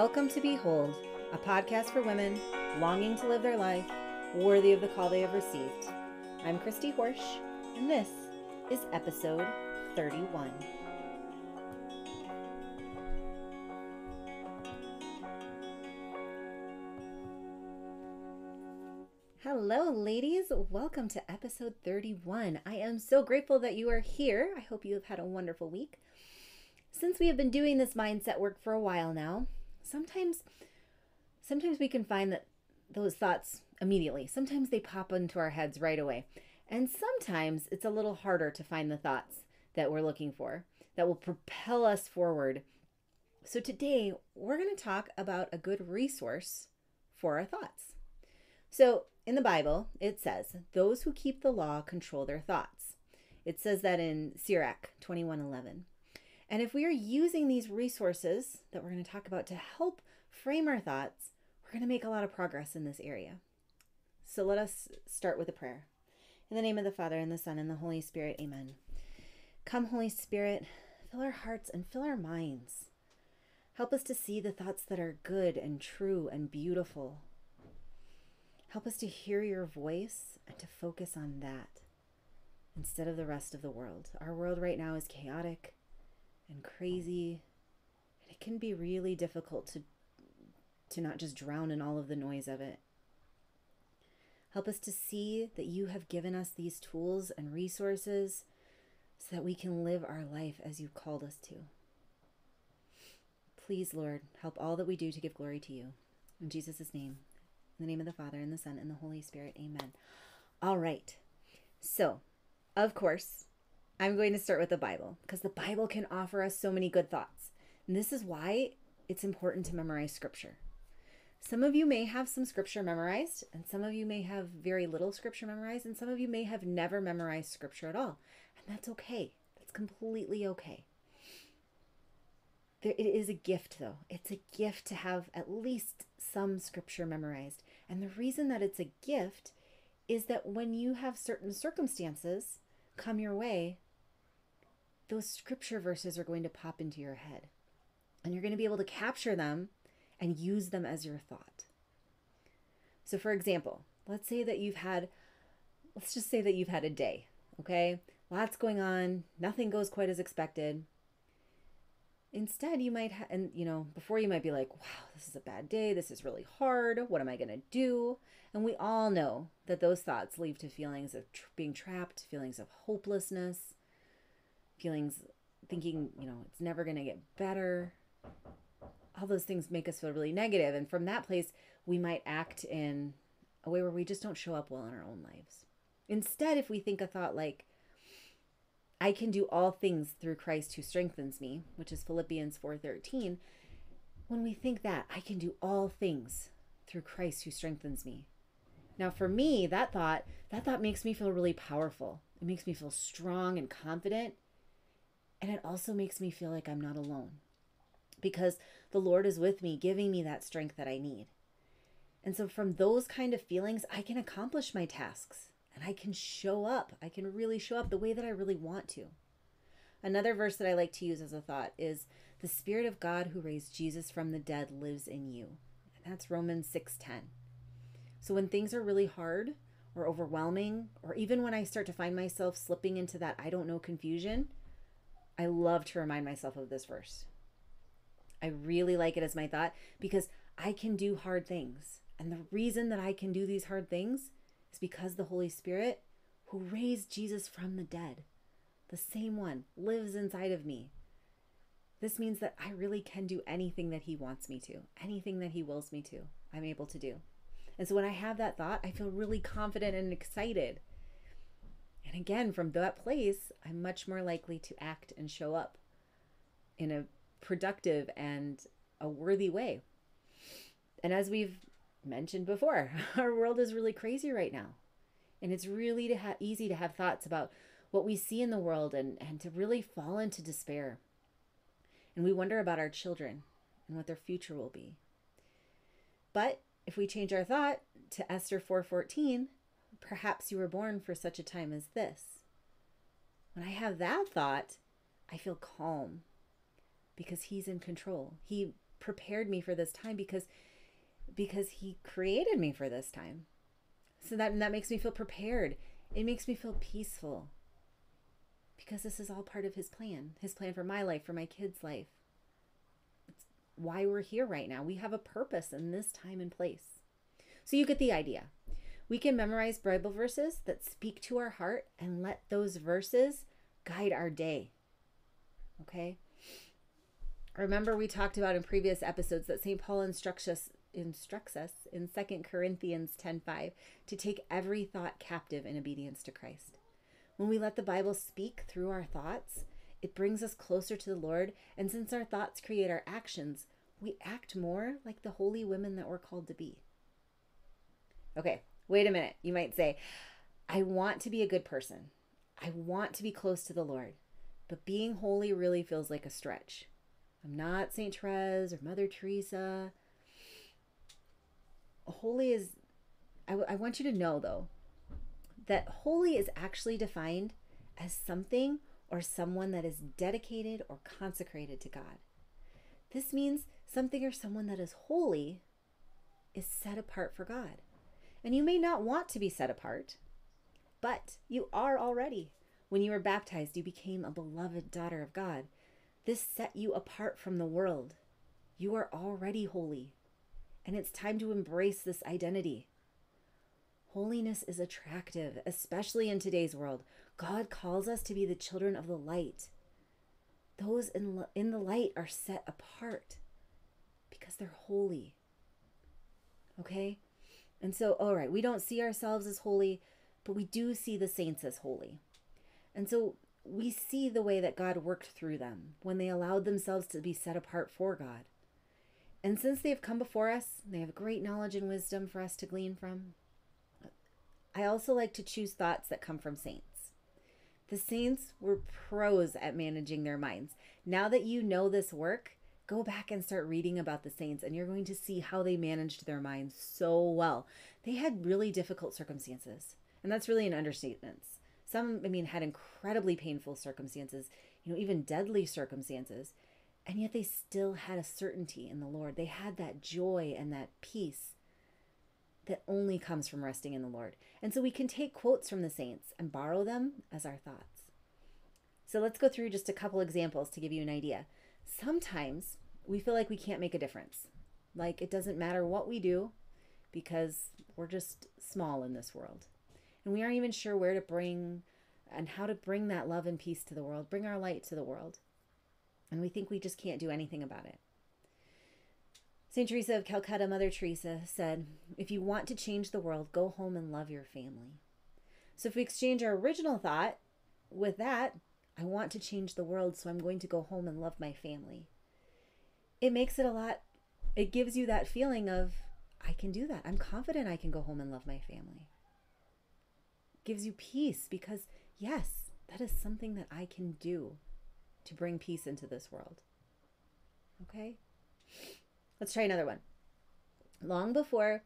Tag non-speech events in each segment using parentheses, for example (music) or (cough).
Welcome to Behold, a podcast for women longing to live their life worthy of the call they have received. I'm Christy Horsch, and this is episode 31. Hello, ladies. Welcome to episode 31. I am so grateful that you are here. I hope you have had a wonderful week. Since we have been doing this mindset work for a while now, sometimes sometimes we can find that those thoughts immediately. Sometimes they pop into our heads right away. And sometimes it's a little harder to find the thoughts that we're looking for that will propel us forward. So today, we're going to talk about a good resource for our thoughts. So, in the Bible, it says, "Those who keep the law control their thoughts." It says that in Sirach 21:11. And if we are using these resources that we're going to talk about to help frame our thoughts, we're going to make a lot of progress in this area. So let us start with a prayer. In the name of the Father, and the Son, and the Holy Spirit, amen. Come, Holy Spirit, fill our hearts and fill our minds. Help us to see the thoughts that are good and true and beautiful. Help us to hear your voice and to focus on that instead of the rest of the world. Our world right now is chaotic and crazy. And it can be really difficult to to not just drown in all of the noise of it. Help us to see that you have given us these tools and resources so that we can live our life as you've called us to. Please, Lord, help all that we do to give glory to you. In Jesus' name, in the name of the Father, and the Son, and the Holy Spirit, amen. All right. So, of course, I'm going to start with the Bible because the Bible can offer us so many good thoughts. And this is why it's important to memorize scripture. Some of you may have some scripture memorized, and some of you may have very little scripture memorized, and some of you may have never memorized scripture at all. And that's okay. That's completely okay. There, it is a gift, though. It's a gift to have at least some scripture memorized. And the reason that it's a gift is that when you have certain circumstances come your way, those scripture verses are going to pop into your head. And you're going to be able to capture them and use them as your thought. So, for example, let's say that you've had, let's just say that you've had a day, okay? Lots going on, nothing goes quite as expected. Instead, you might, ha- and you know, before you might be like, wow, this is a bad day. This is really hard. What am I going to do? And we all know that those thoughts lead to feelings of tr- being trapped, feelings of hopelessness, feelings thinking, you know, it's never going to get better. All those things make us feel really negative. And from that place, we might act in a way where we just don't show up well in our own lives. Instead, if we think a thought like, I can do all things through Christ who strengthens me, which is Philippians 4:13, when we think that, I can do all things through Christ who strengthens me. Now for me, that thought, that thought makes me feel really powerful. It makes me feel strong and confident and it also makes me feel like I'm not alone because the Lord is with me, giving me that strength that I need. And so, from those kind of feelings, I can accomplish my tasks and I can show up. I can really show up the way that I really want to. Another verse that I like to use as a thought is the spirit of God who raised Jesus from the dead lives in you. And that's Romans 6:10. So when things are really hard or overwhelming or even when I start to find myself slipping into that I don't know confusion, I love to remind myself of this verse. I really like it as my thought because I can do hard things. And the reason that I can do these hard things is because the Holy Spirit, who raised Jesus from the dead, the same one, lives inside of me. This means that I really can do anything that He wants me to, anything that He wills me to, I'm able to do. And so when I have that thought, I feel really confident and excited and again, from that place, I'm much more likely to act and show up in a productive and a worthy way. And as we've mentioned before, (laughs) our world is really crazy right now. And it's really to ha- easy to have thoughts about what we see in the world and, and to really fall into despair. And we wonder about our children and what their future will be. But if we change our thought to Esther 4:14, Perhaps you were born for such a time as this. When I have that thought, I feel calm because he's in control. He prepared me for this time because because he created me for this time. So that that makes me feel prepared. It makes me feel peaceful. Because this is all part of his plan. His plan for my life, for my kids' life. It's why we're here right now. We have a purpose in this time and place. So you get the idea. We can memorize Bible verses that speak to our heart and let those verses guide our day. Okay? Remember we talked about in previous episodes that St. Paul instructs us instructs us in 2 Corinthians 10:5 to take every thought captive in obedience to Christ. When we let the Bible speak through our thoughts, it brings us closer to the Lord, and since our thoughts create our actions, we act more like the holy women that we're called to be. Okay, wait a minute. You might say, I want to be a good person. I want to be close to the Lord, but being holy really feels like a stretch. I'm not St. Therese or Mother Teresa. Holy is, I, w- I want you to know though, that holy is actually defined as something or someone that is dedicated or consecrated to God. This means something or someone that is holy is set apart for God. And you may not want to be set apart, but you are already. When you were baptized, you became a beloved daughter of God. This set you apart from the world. You are already holy, and it's time to embrace this identity. Holiness is attractive, especially in today's world. God calls us to be the children of the light. Those in, in the light are set apart because they're holy. Okay? And so, all right, we don't see ourselves as holy, but we do see the saints as holy. And so we see the way that God worked through them when they allowed themselves to be set apart for God. And since they have come before us, they have great knowledge and wisdom for us to glean from. I also like to choose thoughts that come from saints. The saints were pros at managing their minds. Now that you know this work, go back and start reading about the saints, and you're going to see how they managed their minds so well. They had really difficult circumstances, and that's really an understatement. Some, I mean, had incredibly painful circumstances, you know, even deadly circumstances, and yet they still had a certainty in the Lord. They had that joy and that peace that only comes from resting in the Lord. And so we can take quotes from the saints and borrow them as our thoughts. So let's go through just a couple examples to give you an idea. Sometimes we feel like we can't make a difference. Like it doesn't matter what we do because we're just small in this world. And we aren't even sure where to bring and how to bring that love and peace to the world, bring our light to the world. And we think we just can't do anything about it. St. Teresa of Calcutta, Mother Teresa, said, If you want to change the world, go home and love your family. So if we exchange our original thought with that, I want to change the world, so I'm going to go home and love my family. It makes it a lot, it gives you that feeling of, I can do that. I'm confident I can go home and love my family. It gives you peace because, yes, that is something that I can do to bring peace into this world. Okay? Let's try another one. Long before,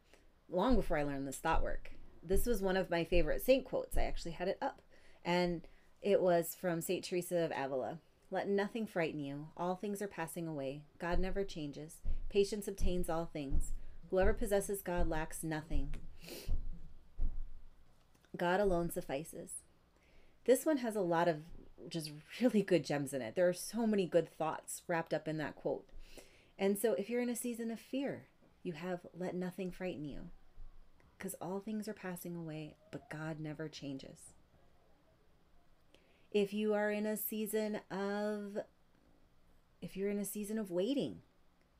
long before I learned this thought work, this was one of my favorite saint quotes. I actually had it up, and it was from Saint Teresa of Avila. Let nothing frighten you. All things are passing away. God never changes. Patience obtains all things. Whoever possesses God lacks nothing. God alone suffices. This one has a lot of just really good gems in it. There are so many good thoughts wrapped up in that quote. And so if you're in a season of fear, you have let nothing frighten you because all things are passing away, but God never changes. If you are in a season of if you're in a season of waiting,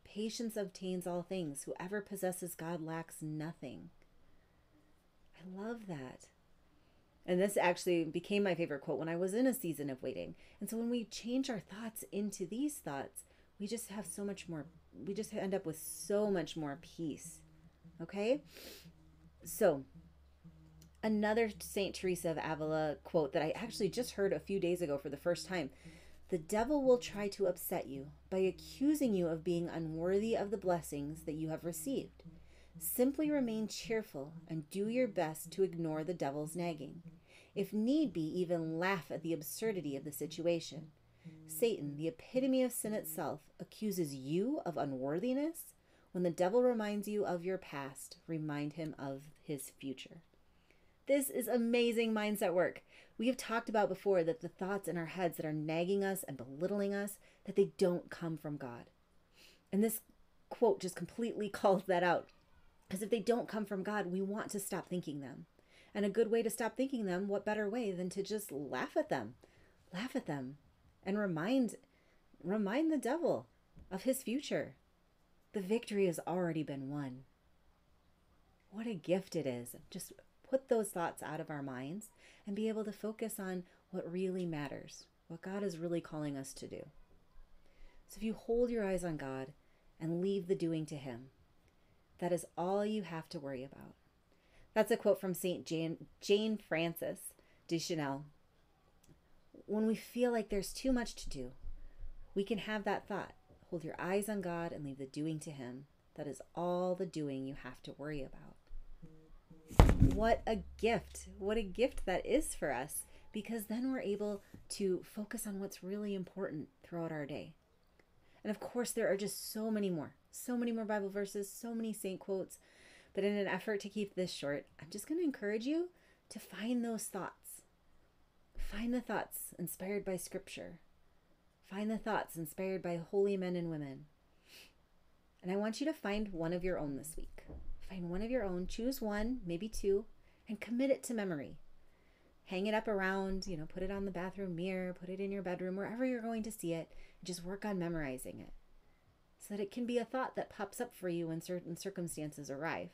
patience obtains all things. Whoever possesses God lacks nothing. I love that. And this actually became my favorite quote when I was in a season of waiting. And so when we change our thoughts into these thoughts, we just have so much more we just end up with so much more peace okay so another saint teresa of avila quote that i actually just heard a few days ago for the first time the devil will try to upset you by accusing you of being unworthy of the blessings that you have received simply remain cheerful and do your best to ignore the devil's nagging if need be even laugh at the absurdity of the situation Satan, the epitome of sin itself, accuses you of unworthiness. When the devil reminds you of your past, remind him of his future. This is amazing mindset work. We have talked about before that the thoughts in our heads that are nagging us and belittling us, that they don't come from God. And this quote just completely (laughs) calls that out. Because if they don't come from God, we want to stop thinking them. And a good way to stop thinking them, what better way than to just laugh at them? Laugh at them and remind remind the devil of his future. The victory has already been won. What a gift it is. Just put those thoughts out of our minds and be able to focus on what really matters, what God is really calling us to do. So if you hold your eyes on God and leave the doing to Him, that is all you have to worry about. That's a quote from St. Jane, Jane Frances de Chantal. When we feel like there's too much to do, we can have that thought. Hold your eyes on God and leave the doing to Him. That is all the doing you have to worry about. What a gift! What a gift that is for us because then we're able to focus on what's really important throughout our day. And of course, there are just so many more, so many more Bible verses, so many saint quotes. But in an effort to keep this short, I'm just going to encourage you to find those thoughts. Find the thoughts inspired by Scripture. Find the thoughts inspired by holy men and women. And I want you to find one of your own this week. Find one of your own, choose one, maybe two, and commit it to memory. Hang it up around, you know, put it on the bathroom mirror, put it in your bedroom, wherever you're going to see it. Just work on memorizing it so that it can be a thought that pops up for you when certain circumstances arrive.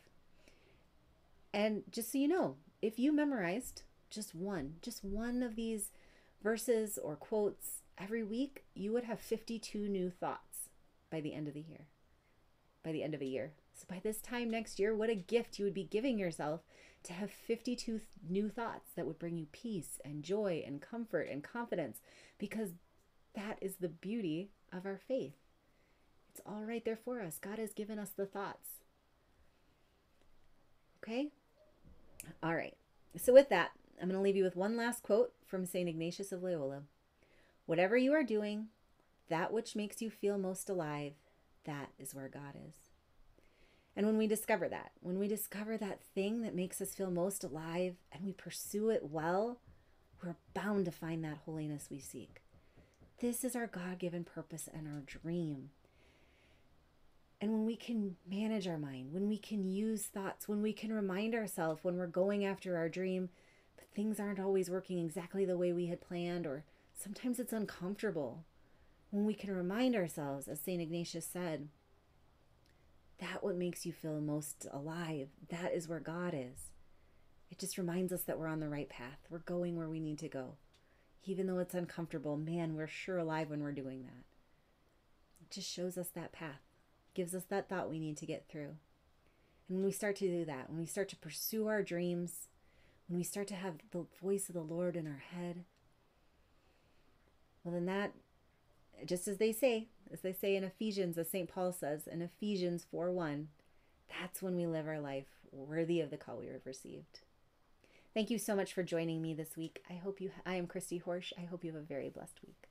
And just so you know, if you memorized just one, just one of these verses or quotes every week, you would have 52 new thoughts by the end of the year. By the end of a year. So by this time next year, what a gift you would be giving yourself to have 52 new thoughts that would bring you peace and joy and comfort and confidence because that is the beauty of our faith. It's all right there for us. God has given us the thoughts. Okay? All right. So, with that, I'm going to leave you with one last quote from St. Ignatius of Loyola Whatever you are doing, that which makes you feel most alive, that is where God is. And when we discover that, when we discover that thing that makes us feel most alive and we pursue it well, we're bound to find that holiness we seek. This is our God given purpose and our dream. And when we can manage our mind, when we can use thoughts, when we can remind ourselves when we're going after our dream, but things aren't always working exactly the way we had planned, or sometimes it's uncomfortable. When we can remind ourselves, as St. Ignatius said, that what makes you feel most alive. That is where God is. It just reminds us that we're on the right path. We're going where we need to go. Even though it's uncomfortable, man, we're sure alive when we're doing that. It just shows us that path, gives us that thought we need to get through. And when we start to do that, when we start to pursue our dreams, when we start to have the voice of the Lord in our head, well, then that, just as they say, as they say in Ephesians, as St. Paul says in Ephesians 4 1, that's when we live our life worthy of the call we have received. Thank you so much for joining me this week. I hope you, I am Christy Horsch. I hope you have a very blessed week.